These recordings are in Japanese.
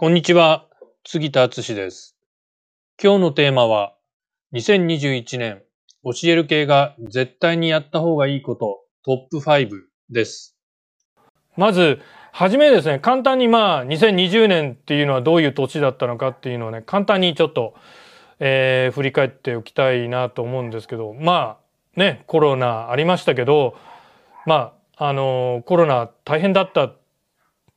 こんにちは、杉田敦です。今日のテーマは、2021年、教える系が絶対にやった方がいいこと、トップ5です。まず、はじめですね、簡単にまあ、2020年っていうのはどういう年だったのかっていうのをね、簡単にちょっと、えー振り返っておきたいなと思うんですけど、まあ、ね、コロナありましたけど、まあ、あのコロナ大変だった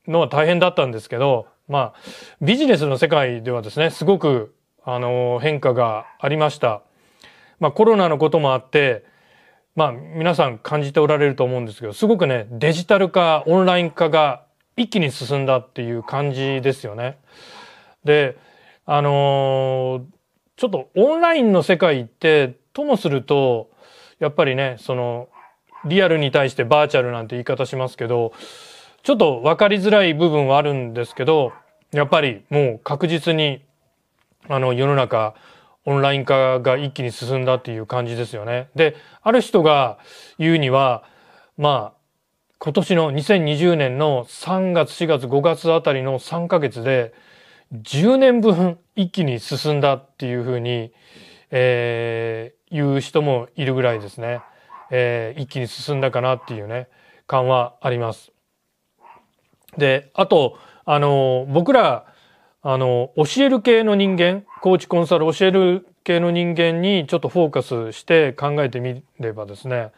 のは大変だったんですけど、まあ、ビジネスの世界ではですね、すごく、あの変化がありました。まあ、コロナのこともあって、まあ、皆さん感じておられると思うんですけど、すごくね、デジタル化、オンライン化が一気に進んだっていう感じですよね。で、あのちょっとオンラインの世界って、ともすると、やっぱりね、その、リアルに対してバーチャルなんて言い方しますけど、ちょっと分かりづらい部分はあるんですけど、やっぱりもう確実に、あの、世の中、オンライン化が一気に進んだっていう感じですよね。で、ある人が言うには、まあ、今年の2020年の3月、4月、5月あたりの3ヶ月で、10年分一気に進んだっていうふうに、えー言う人もいるぐらいですね。えー一気に進んだかなっていうね、感はあります。で、あと、あの、僕ら、あの、教える系の人間、コーチコンサル教える系の人間にちょっとフォーカスして考えてみればですね、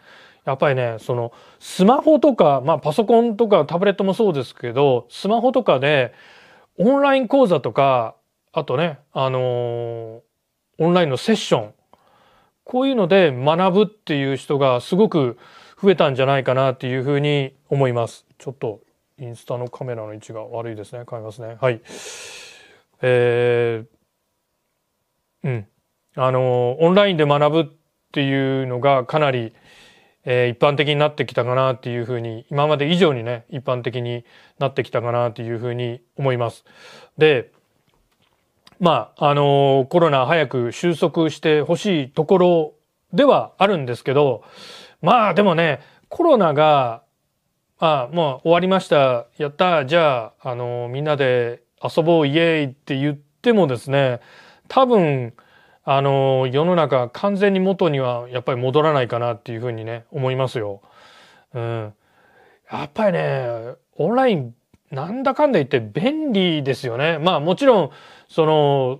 やっぱりね、その、スマホとか、まあパソコンとかタブレットもそうですけど、スマホとかで、オンライン講座とか、あとね、あのーオンラインのセッション、こういうので学ぶっていう人がすごく増えたんじゃないかなっていうふうに思います。ちょっとインスタのカメラの位置が悪いですね。変えますね。はい。えー、うん。あのオンラインで学ぶっていうのがかなり、えー一般的になってきたかなっていうふうに、今まで以上にね、一般的になってきたかなっていうふうに思います。で、まあ、あのコロナ早く収束してほしいところではあるんですけど、まあでもね、コロナが、ああもう終わりました、やった、じゃあ、あのみんなで遊ぼう、イエーイって言ってもですね、多分、あの世の中完全に元にはやっぱり戻らないかなっていうふうにね、思いますよ。うん。やっぱりね、オンライン、なんだかんだ言って便利ですよね。まあもちろん、その、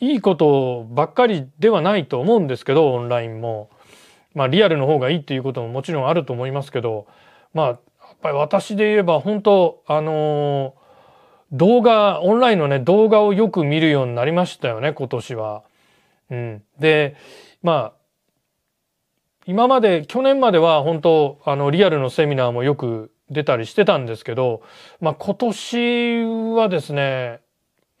いいことばっかりではないと思うんですけど、オンラインも。まあリアルの方がいいっていうことももちろんあると思いますけど、まあ、ぱり私で言えば本当、あの動画、オンラインのね、動画をよく見るようになりましたよね、今年は。うん。で、まあ、今まで、去年までは本当、あの、リアルのセミナーもよく出たりしてたんですけど、まあ今年はですね、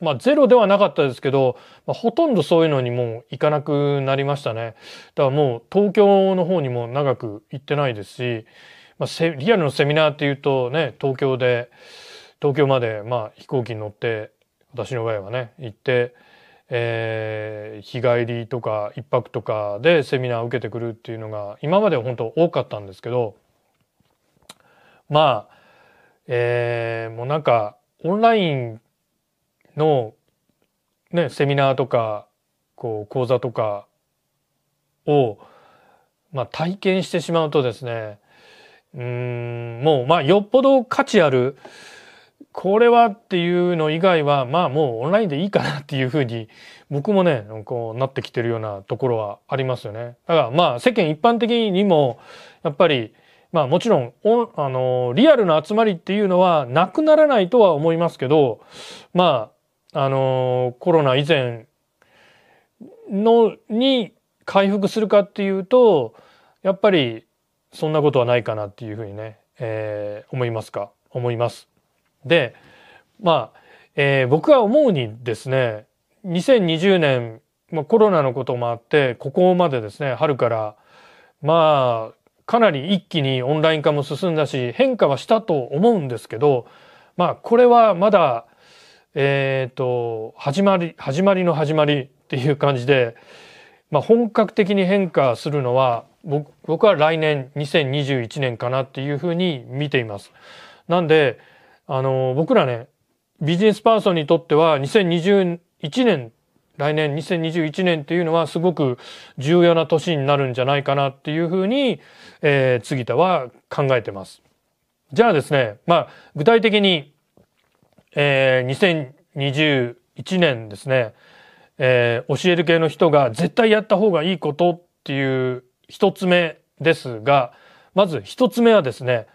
まあゼロではなかったですけど、まあ、ほとんどそういうのにもう行かなくなりましたね。だからもう東京の方にも長く行ってないですし、まあ、セリアルのセミナーっていうとね、東京で、東京までまあ飛行機に乗って、私の場合はね、行って、えー日帰りとか一泊とかでセミナーを受けてくるっていうのが今までは本当多かったんですけどまあえーもうなんかオンラインのねセミナーとかこう講座とかをまあ体験してしまうとですねうんもうまあよっぽど価値あるこれはっていうの以外はまあもうオンラインでいいかなっていうふうに僕もねこうなってきてるようなところはありますよね。だからまあ世間一般的にもやっぱりまあもちろんオンあのリアルな集まりっていうのはなくならないとは思いますけどまああのコロナ以前のに回復するかっていうとやっぱりそんなことはないかなっていうふうにね、えー思いますか？思います。でまあ、えー僕は思うにですね2020年、まあ、コロナのこともあってここまでですね春からまあかなり一気にオンライン化も進んだし変化はしたと思うんですけどまあこれはまだえっ、と始まり始まりの始まりっていう感じで、まあ、本格的に変化するのは僕僕は来年2021年かなっていうふうに見ています。なんであの僕らねビジネスパーソンにとっては2021年来年2021年っていうのはすごく重要な年になるんじゃないかなっていうふうに、えー、杉田は考えてます。じゃあですね、まあ具体的に、えー、2021年ですね、えー、教える系の人が絶対やった方がいいことっていう一つ目ですが、まず一つ目はですね、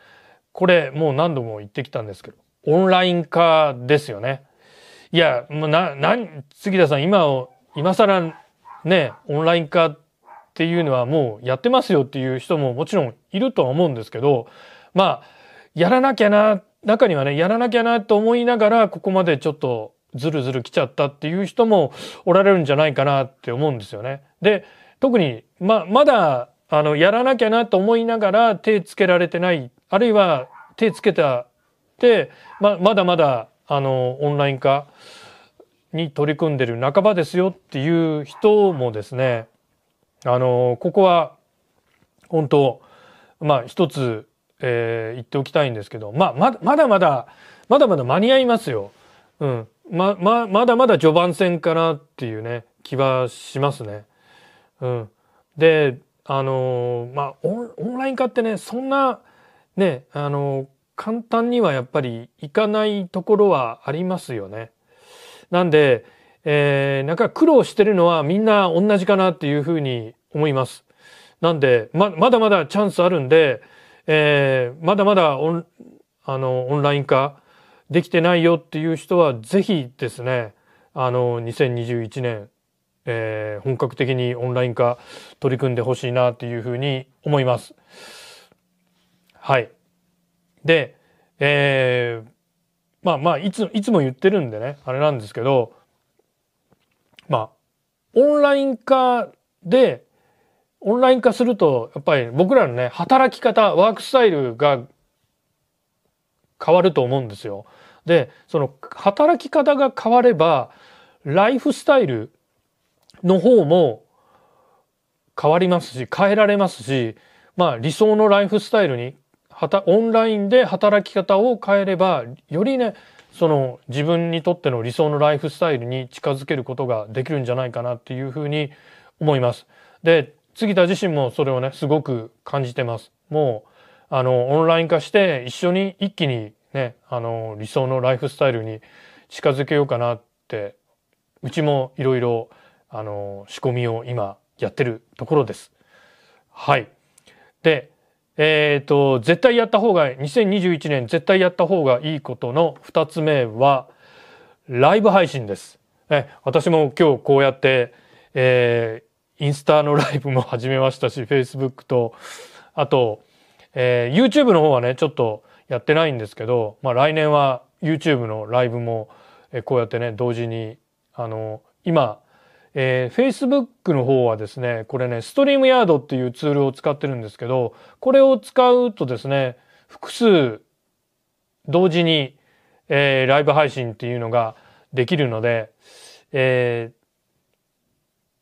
これもう何度も言ってきたんですけど、オンライン化ですよね。いや、もうな、な、杉田さん、今を、今更ね、オンライン化っていうのはもうやってますよっていう人ももちろんいるとは思うんですけど、まあ、やらなきゃな、中にはね、やらなきゃなと思いながら、ここまでちょっとずるずる来ちゃったっていう人もおられるんじゃないかなって思うんですよね。で、特に、ま、まだ、あの、やらなきゃなと思いながら手つけられてない、あるいは手つけた、で、ま、まだまだあのオンライン化に取り組んでる半ばですよっていう人もですねあのここは本当まあ一つ、えー、言っておきたいんですけど、まあ、ままだまだまだまだ間に合いますよ。うん。ま、ま、まだまだ序盤戦かなっていうね、気はしますね。うん。で、あのまあオン、オンライン化ってね、そんな、ね、あの簡単にはやっぱりいかないところはありますよね。なんで、えー、なんか苦労してるのはみんな同じかなっていうふうに思います。なんで、ま、まだまだチャンスあるんで、えー、まだまだオン、あの、オンライン化できてないよっていう人は、ぜひですね、あの、2021年、えー、本格的にオンライン化取り組んでほしいなっていうふうに思います。はい。で、えー、まあまあ、いつ、いつも言ってるんでね、あれなんですけど、まあ、オンライン化で、オンライン化すると、やっぱり僕らのね、働き方、ワークスタイルが変わると思うんですよ。で、その働き方が変われば、ライフスタイルの方も変わりますし、変えられますし、まあ理想のライフスタイルにオンラインで働き方を変えれば、よりね、その自分にとっての理想のライフスタイルに近づけることができるんじゃないかなっていうふうに思います。で、杉田自身もそれをね、すごく感じてます。もう、あの、オンライン化して一緒に一気にね、あの、理想のライフスタイルに近づけようかなって、うちもいろいろ、あの、仕込みを今やってるところです。はい。で、えっ、ー、と、絶対やった方が、2021年絶対やった方がいいことの2つ目は、ライブ配信です。え私も今日こうやって、えー、インスタのライブも始めましたし、Facebook と、あと、えー、YouTube の方はね、ちょっとやってないんですけど、まあ来年は YouTube のライブも、えー、こうやってね、同時に、あの、今、えー、Facebook の方はですね、これね、ストリームヤードっていうツールを使ってるんですけど、これを使うとですね、複数同時に、えー、ライブ配信っていうのができるので、え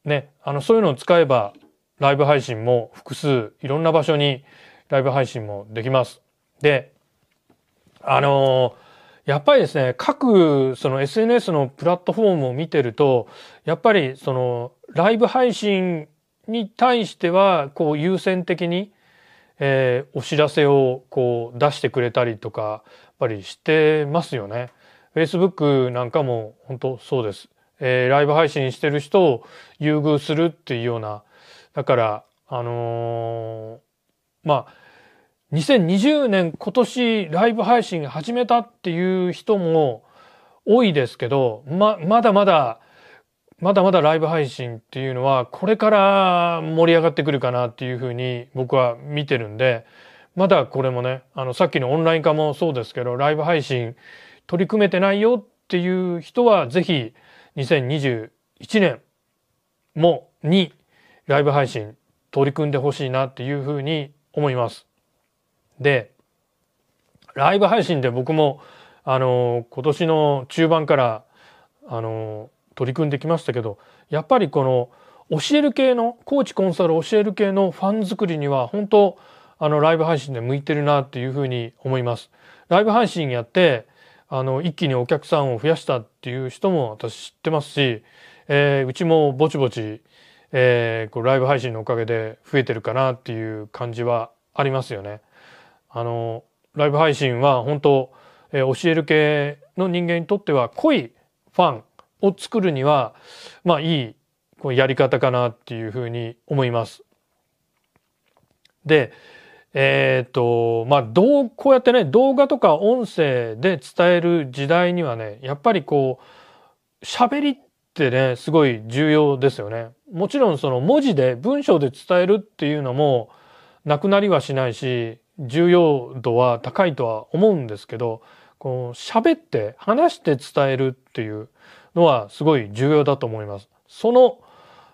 ー、ね、あの、そういうのを使えば、ライブ配信も複数、いろんな場所にライブ配信もできます。で、あのーやっぱりですね、各その SNS のプラットフォームを見てると、やっぱりそのライブ配信に対しては、こう優先的に、えー、お知らせをこう出してくれたりとか、やっぱりしてますよね。Facebook なんかも本当そうです。えー、ライブ配信してる人を優遇するっていうような、だから、あの、まあ、2020年今年ライブ配信始めたっていう人も多いですけど、ま、まだまだ、まだまだライブ配信っていうのはこれから盛り上がってくるかなっていうふうに僕は見てるんで、まだこれもね、あのさっきのオンライン化もそうですけど、ライブ配信取り組めてないよっていう人はぜひ2021年もにライブ配信取り組んでほしいなっていうふうに思います。で、ライブ配信で僕も、あの、今年の中盤から、あの、取り組んできましたけど、やっぱりこの、教える系の、コーチコンサル教える系のファン作りには、本当あの、ライブ配信で向いてるなっていうふうに思います。ライブ配信やって、あの、一気にお客さんを増やしたっていう人も私知ってますし、えー、うちもぼちぼち、えー、こうライブ配信のおかげで増えてるかなっていう感じはありますよね。あの、ライブ配信は本当、えー、教える系の人間にとっては濃いファンを作るには、まあいいこうやり方かなっていうふうに思います。で、えっ、ー、と、まあ、どう、こうやってね、動画とか音声で伝える時代にはね、やっぱりこう、喋りってね、すごい重要ですよね。もちろんその文字で、文章で伝えるっていうのも、なくなりはしないし、重要度は高いとは思うんですけど、こう、喋って、話して伝えるっていうのはすごい重要だと思います。その、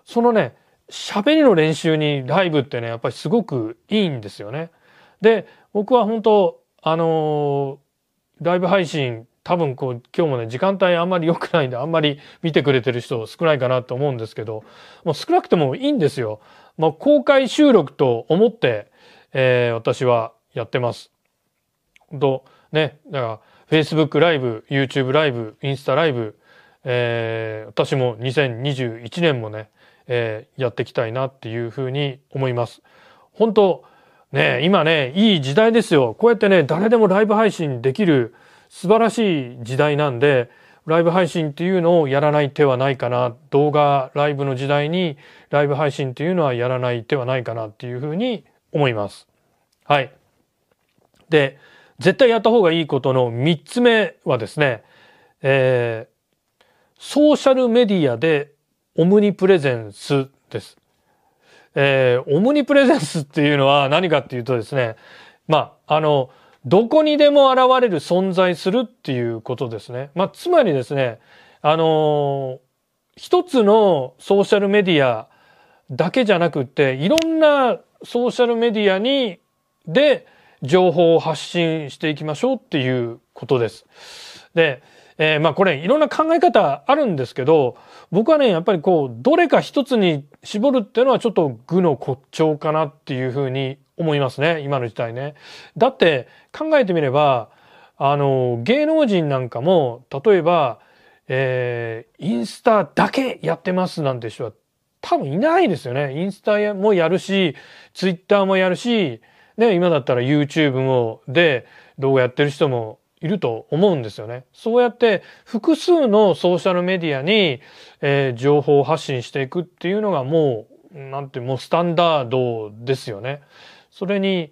そのね、喋りの練習にライブってね、やっぱりすごくいいんですよね。で、僕は本当あのー、ライブ配信、多分こう、今日もね、時間帯あんまり良くないんで、あんまり見てくれてる人少ないかなと思うんですけど、もう少なくてもいいんですよ。まあ、公開収録と思って、えー、私はやってます。と、ね、だから、Facebook ライブ、YouTube ライブ、インスタライブ、えー、私も2021年もね、えー、やっていきたいなっていうふうに思います。本当ね、今ね、いい時代ですよ。こうやってね、誰でもライブ配信できる素晴らしい時代なんで、ライブ配信っていうのをやらない手はないかな。動画、ライブの時代にライブ配信っていうのはやらない手はないかなっていうふうに思います。はい。で、絶対やった方がいいことの三つ目はですね、えー、ソーシャルメディアでオムニプレゼンスです。えー、オムニプレゼンスっていうのは何かっていうとですね、まあ、あの、どこにでも現れる存在するっていうことですね。まあ、つまりですね、あのー、一つのソーシャルメディアだけじゃなくて、いろんなソーシャルメディアに、で、情報を発信していきましょうっていうことです。で、えー、まあこれいろんな考え方あるんですけど、僕はね、やっぱりこう、どれか一つに絞るっていうのはちょっと愚の骨頂かなっていうふうに思いますね、今の時代ね。だって考えてみれば、あの、芸能人なんかも、例えば、えー、インスタだけやってますなんて人は多分いないですよね。インスタもやるし、ツイッターもやるし、ね、今だったら YouTube もで動画やってる人もいると思うんですよね。そうやって複数のソーシャルメディアに、えー、情報発信していくっていうのがもう、なんてもうスタンダードですよね。それに、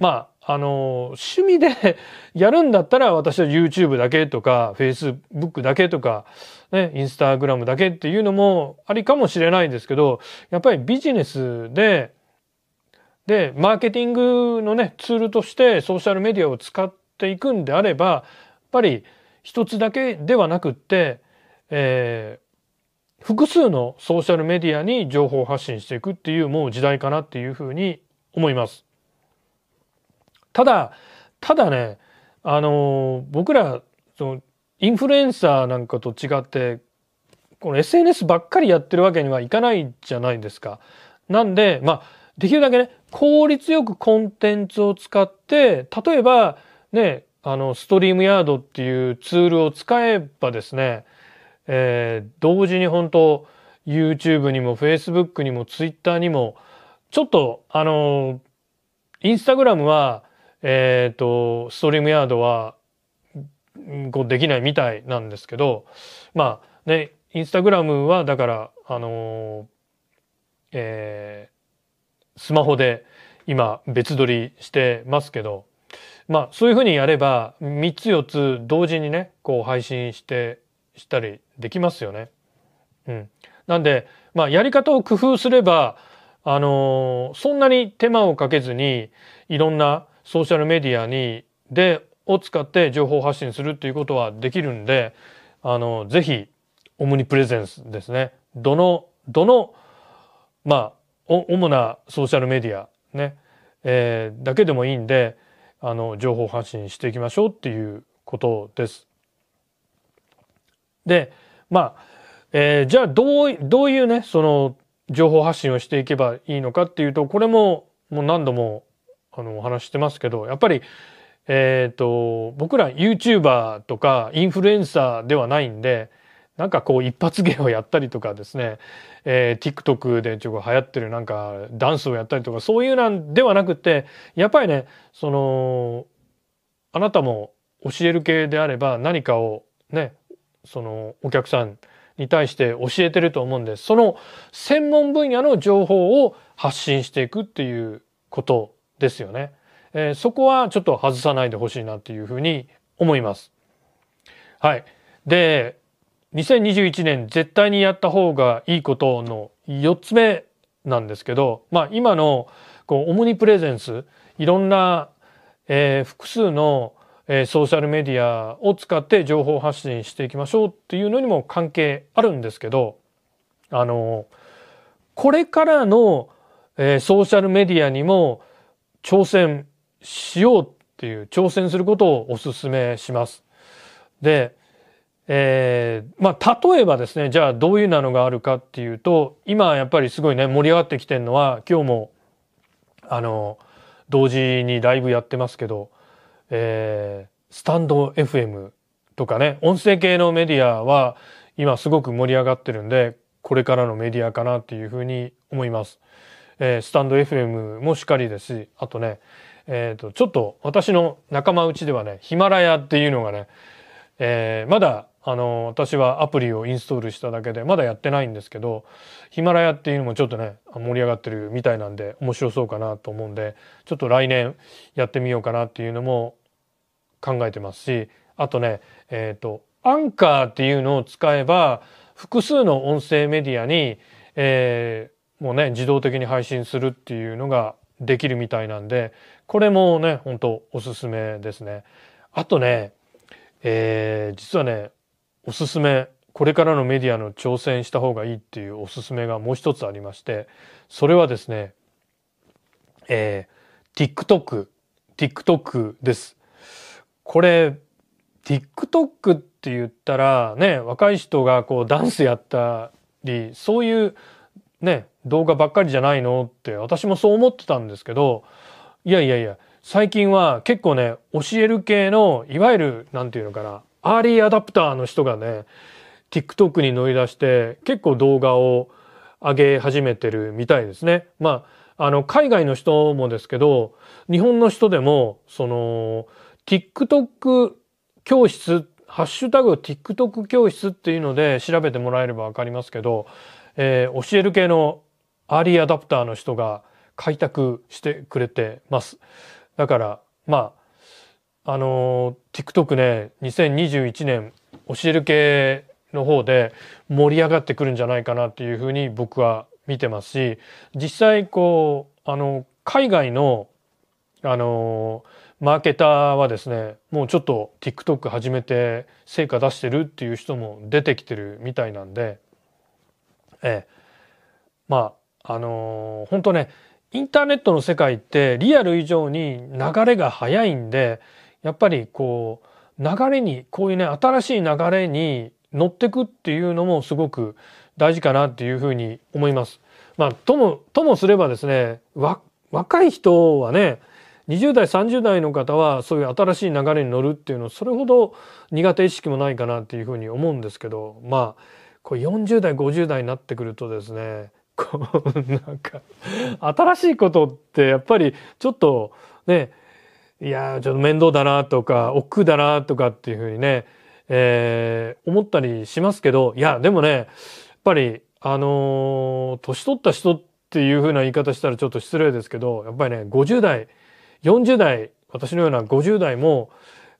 まあ、あの、趣味で やるんだったら私は YouTube だけとか Facebook だけとか、ね、Instagram だけっていうのもありかもしれないですけど、やっぱりビジネスで、で、マーケティングのね、ツールとしてソーシャルメディアを使っていくんであればやっぱり一つだけではなくって、えー、複数のソーシャルメディアに情報発信していくっていうもう時代かなっていうふうに思います。ただただねあの僕らそのインフルエンサーなんかと違ってこの SNS ばっかりやってるわけにはいかないじゃないですか。なんでまあできるだけね効率よくコンテンツを使って例えばね、あの、ストリームヤードっていうツールを使えばですね、えー、同時に本当 YouTube にも Facebook にも Twitter にも、ちょっと、あの、インスタグラムは、えっ、ー、と、ストリームヤードは、こうできないみたいなんですけど、まあね、インスタグラムはだから、あのえー、スマホで今別撮りしてますけど、まあそういうふうにやれば3つ4つ同時にねこう配信してしたりできますよね。うん、なんでまあやり方を工夫すればあの、そんなに手間をかけずにいろんなソーシャルメディアにでを使って情報発信するっていうことはできるんであのぜひオムニプレゼンスですねどのどのまあ主なソーシャルメディアね、えー、だけでもいいんであの情報発信していきましょうっていうことです。でまあ、えー、じゃあどうどういうねその情報発信をしていけばいいのかっていうとこれももう何度もあのお話してますけどやっぱりえっ、と、僕ら YouTuber とかインフルエンサーではないんで、なんかこう一発芸をやったりとかですね、えー、TikTok でちょっと流行ってるなんかダンスをやったりとかそういうなんではなくて、やっぱりね、その、あなたも教える系であれば何かをね、そのお客さんに対して教えてると思うんです。その専門分野の情報を発信していくっていうことですよね。えー、そこはちょっと外さないでほしいなっていうふうに思います。はい。で、2021年絶対にやった方がいいことの4つ目なんですけど、まあ今のこうオムニプレゼンス、いろんな、えー、複数の、えー、ソーシャルメディアを使って情報発信していきましょうっていうのにも関係あるんですけど、あの、これからの、えー、ソーシャルメディアにも挑戦しようっていう挑戦することをお勧めします。で、えー、まあ例えばですねじゃあどういうなのがあるかっていうと今やっぱりすごいね盛り上がってきてるのは今日もあの同時にライブやってますけど、えー、スタンド FM とかね音声系のメディアは今すごく盛り上がってるんでこれからのメディアかなっていうふうに思います。えー、スタンド FM もしっかりですしあとねえっ、ー、とちょっと私の仲間内ではねヒマラヤっていうのがね、えー、まだあの、私はアプリをインストールしただけで、まだやってないんですけど、ヒマラヤっていうのもちょっとね、盛り上がってるみたいなんで、面白そうかなと思うんで、ちょっと来年やってみようかなっていうのも考えてますし、あとね、えっ、ー、と、アンカーっていうのを使えば、複数の音声メディアに、えー、もうね、自動的に配信するっていうのができるみたいなんで、これもね、本当おすすめですね。あとね、えー、実はね、おすすめこれからのメディアの挑戦した方がいいっていうおすすめがもう一つありましてそれはですねえー、TikTok TikTok です。これ TikTok って言ったらね若い人がこうダンスやったりそういうね動画ばっかりじゃないのって私もそう思ってたんですけどいやいやいや最近は結構ね教える系のいわゆる何て言うのかなアーリーアダプターの人がね TikTok に乗り出して結構動画を上げ始めてるみたいですね。まああの海外の人もですけど日本の人でもその TikTok 教室ハッシュタグ TikTok 教室っていうので調べてもらえればわかりますけど、えー、教える系のアーリーアダプターの人が開拓してくれてます。だからまああの TikTok ね2021年教える系の方で盛り上がってくるんじゃないかなっていうふうに僕は見てますし実際こうあの海外のあのマーケターはですねもうちょっと TikTok 始めて成果出してるっていう人も出てきてるみたいなんでええ。まああの本当ねインターネットの世界ってリアル以上に流れが速いんでやっぱりこう流れにこういうね新しい流れに乗ってくっていうのもすごく大事かなっていうふうに思います。まあ、ともともすればですね若い人はね20代30代の方はそういう新しい流れに乗るっていうのそれほど苦手意識もないかなっていうふうに思うんですけどまあこれ40代50代になってくるとですねこうなんか新しいことってやっぱりちょっとねいやちょっと面倒だなとか億劫だなとかっていうふうにね、えー、思ったりしますけどいやでもねやっぱりあのー、年取った人っていうふうな言い方したらちょっと失礼ですけどやっぱりね50代40代私のような50代も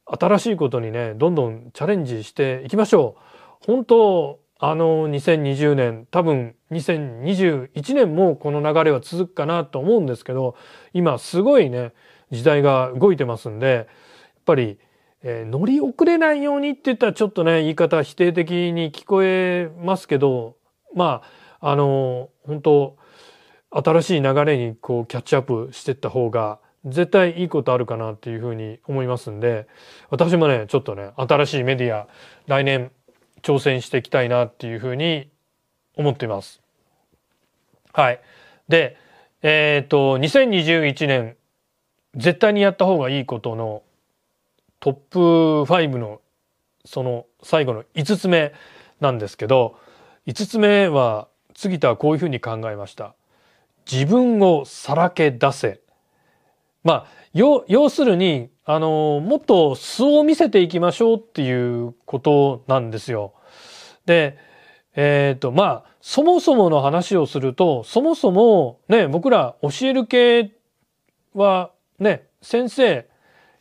新しいことにねどんどんチャレンジしていきましょう。本当あの2020年多分2021年もこの流れは続くかなと思うんですけど今すごいね時代が動いてますんでやっぱり、えー、乗り遅れないようにって言ったらちょっとね言い方否定的に聞こえますけどまああの本当新しい流れにこうキャッチアップしてった方が絶対いいことあるかなっていうふうに思いますんで私もねちょっとね新しいメディア来年挑戦していきたいなっていうふうに思っています。はい。で、えっ、ー、と、2021年絶対にやった方がいいことのトップ5のその最後の5つ目なんですけど5つ目は杉田はこういうふうに考えました。自分をさらけ出せ。まあ要するにあのもっと素を見せていきましょうっていうことなんですよ。でえっ、ー、とまあそもそもの話をするとそもそもね僕ら教える系はね先生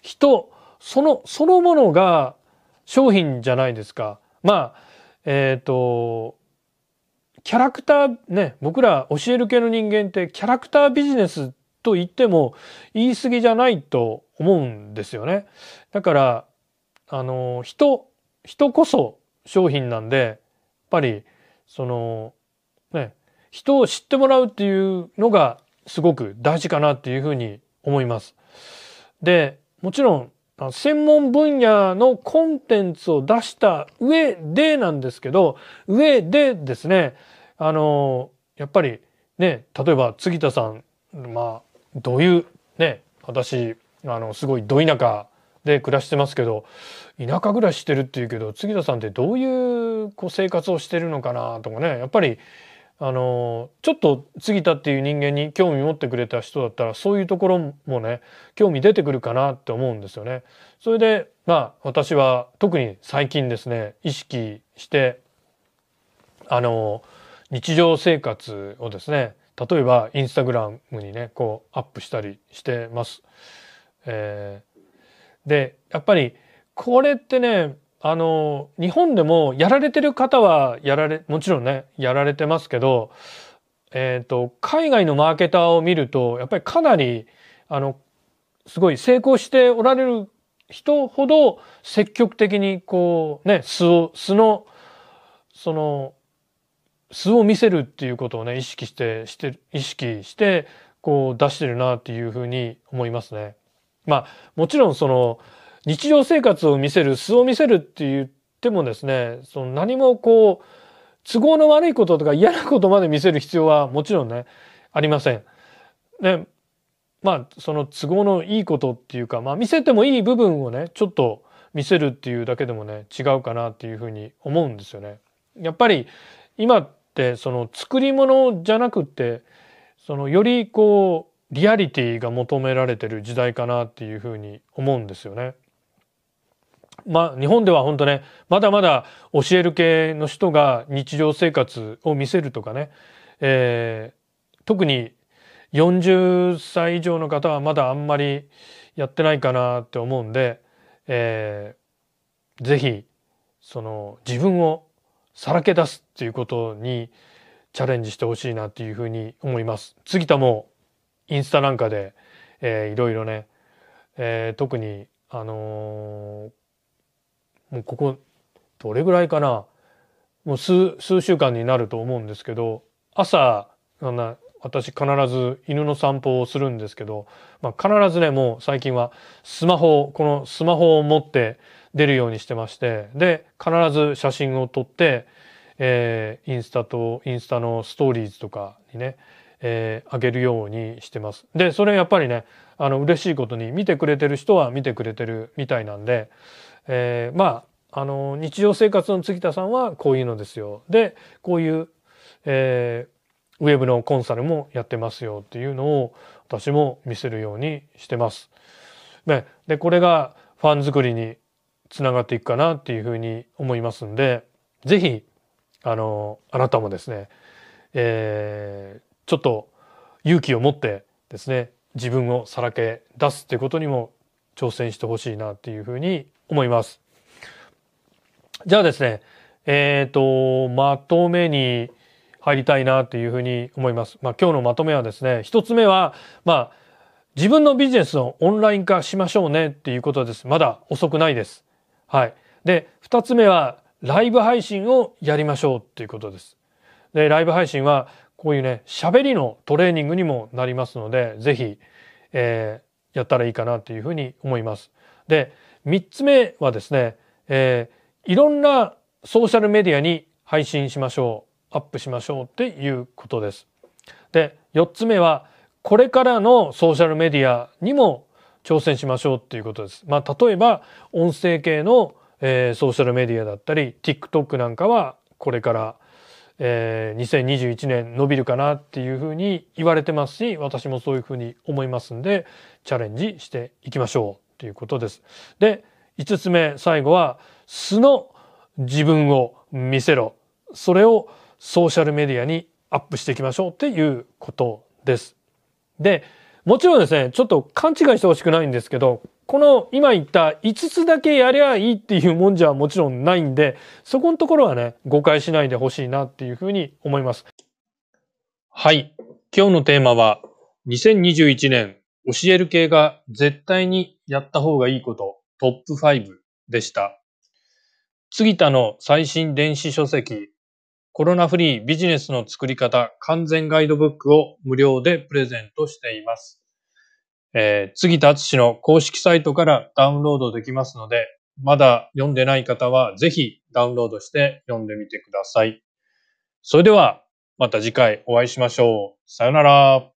人そのそのものが商品じゃないですか。まあえっ、ー、とキャラクターね僕ら教える系の人間ってキャラクタービジネスと言っても言い過ぎじゃないと思うんですよね。だからあの人人こそ商品なんでやっぱりそのね人を知ってもらうっていうのがすごく大事かなっていうふうに思います。でもちろん専門分野のコンテンツを出した上でなんですけど上でですねあのやっぱりね例えば杉田さんまあどういうね私あのすごいど田舎で暮らしてますけど田舎暮らししてるっていうけど杉田さんってどういうこう生活をしてるのかなとかねやっぱりあのちょっと杉田っていう人間に興味持ってくれた人だったらそういうところもね興味出てくるかなって思うんですよね。それでまあ私は特に最近ですね意識してあの日常生活をですね例えばインスタグラムにねこうアップしたりしてます。えー、でやっぱりこれってねあの日本でもやられてる方はやられもちろんねやられてますけど、えーと、海外のマーケターを見るとやっぱりかなりあのすごい成功しておられる人ほど積極的にこうね素を素のその素を見せるっていうことをね意識してして意識してこう出してるなっていうふうに思いますね。まあもちろんその日常生活を見せる素を見せるって言ってもですねその何もこう都合の悪いこととか嫌なことまで見せる必要はもちろんねありません。でまあその都合のいいことっていうか、まあ、見せてもいい部分をねちょっと見せるっていうだけでもね違うかなっていうふうに思うんですよね。やっぱり今ってその作り物じゃなくってそのよりこうリアリティが求められてる時代かなっていうふうに思うんですよね。まあ日本では本当ねまだまだ教える系の人が日常生活を見せるとかね、えー、特に40歳以上の方はまだあんまりやってないかなって思うんで、えー、ぜひその自分をさらけ出すっていうことにチャレンジしてほしいなっていうふうに思います。杉田もインスタなんかで、えー、いろいろね、えー、特にあのーもうここどれぐらいかな？もう数数週間になると思うんですけど朝あん私必ず犬の散歩をするんですけど、まあ、必ずねもう最近はスマホこのスマホを持って出るようにしてましてで必ず写真を撮って、えー、インスタとインスタのストーリーズとかにね、えー、上げるようにしてます。でそれやっぱりねあの嬉しいことに見てくれてる人は見てくれてるみたいなんでえー、まああの日常生活の杉田さんはこういうのですよでこういう、えー、ウェブのコンサルもやってますよっていうのを私も見せるようにしてます。ね、でこれがファン作りにつながっていくかなっていうふうに思いますんで是非あのあなたもですね、えー、ちょっと勇気を持ってですね自分をさらけ出すっていうことにも挑戦してほしいなっていうふうに思います。じゃあですね、えっ、ー、と、まとめに入りたいなというふうに思います。まあ今日のまとめはですね、一つ目は、まあ自分のビジネスをオンライン化しましょうねっていうことです。まだ遅くないです。はい。で、二つ目はライブ配信をやりましょうっていうことです。で、ライブ配信はこういうね、喋りのトレーニングにもなりますので、ぜひ、えー、やったらいいかなというふうに思います。で、3つ目はですね、えー、いろんなソーシャルメディアに配信しましょう、アップしましょうっていうことです。で、4つ目は、これからのソーシャルメディアにも挑戦しましょうっていうことです。まあ、例えば音声系の、えー、ソーシャルメディアだったり TikTok なんかはこれからえー、2021年伸びるかなっていうふうに言われてますし私もそういうふうに思いますんでチャレンジしていきましょうということです。で5つ目最後は素の自分を見せろそれをソーシャルメディアにアップしていきましょうっていうことです。でもちろんですねちょっと勘違いしてほしくないんですけどこの今言った5つだけやりゃいいっていうもんじゃもちろんないんで、そこのところはね、誤解しないでほしいなっていうふうに思います。はい。今日のテーマは、2021年教える系が絶対にやった方がいいことトップ5でした。杉田の最新電子書籍、コロナフリービジネスの作り方完全ガイドブックを無料でプレゼントしています。えー、杉田敦の公式サイトからダウンロードできますので、まだ読んでない方はぜひダウンロードして読んでみてください。それではまた次回お会いしましょう。さよなら。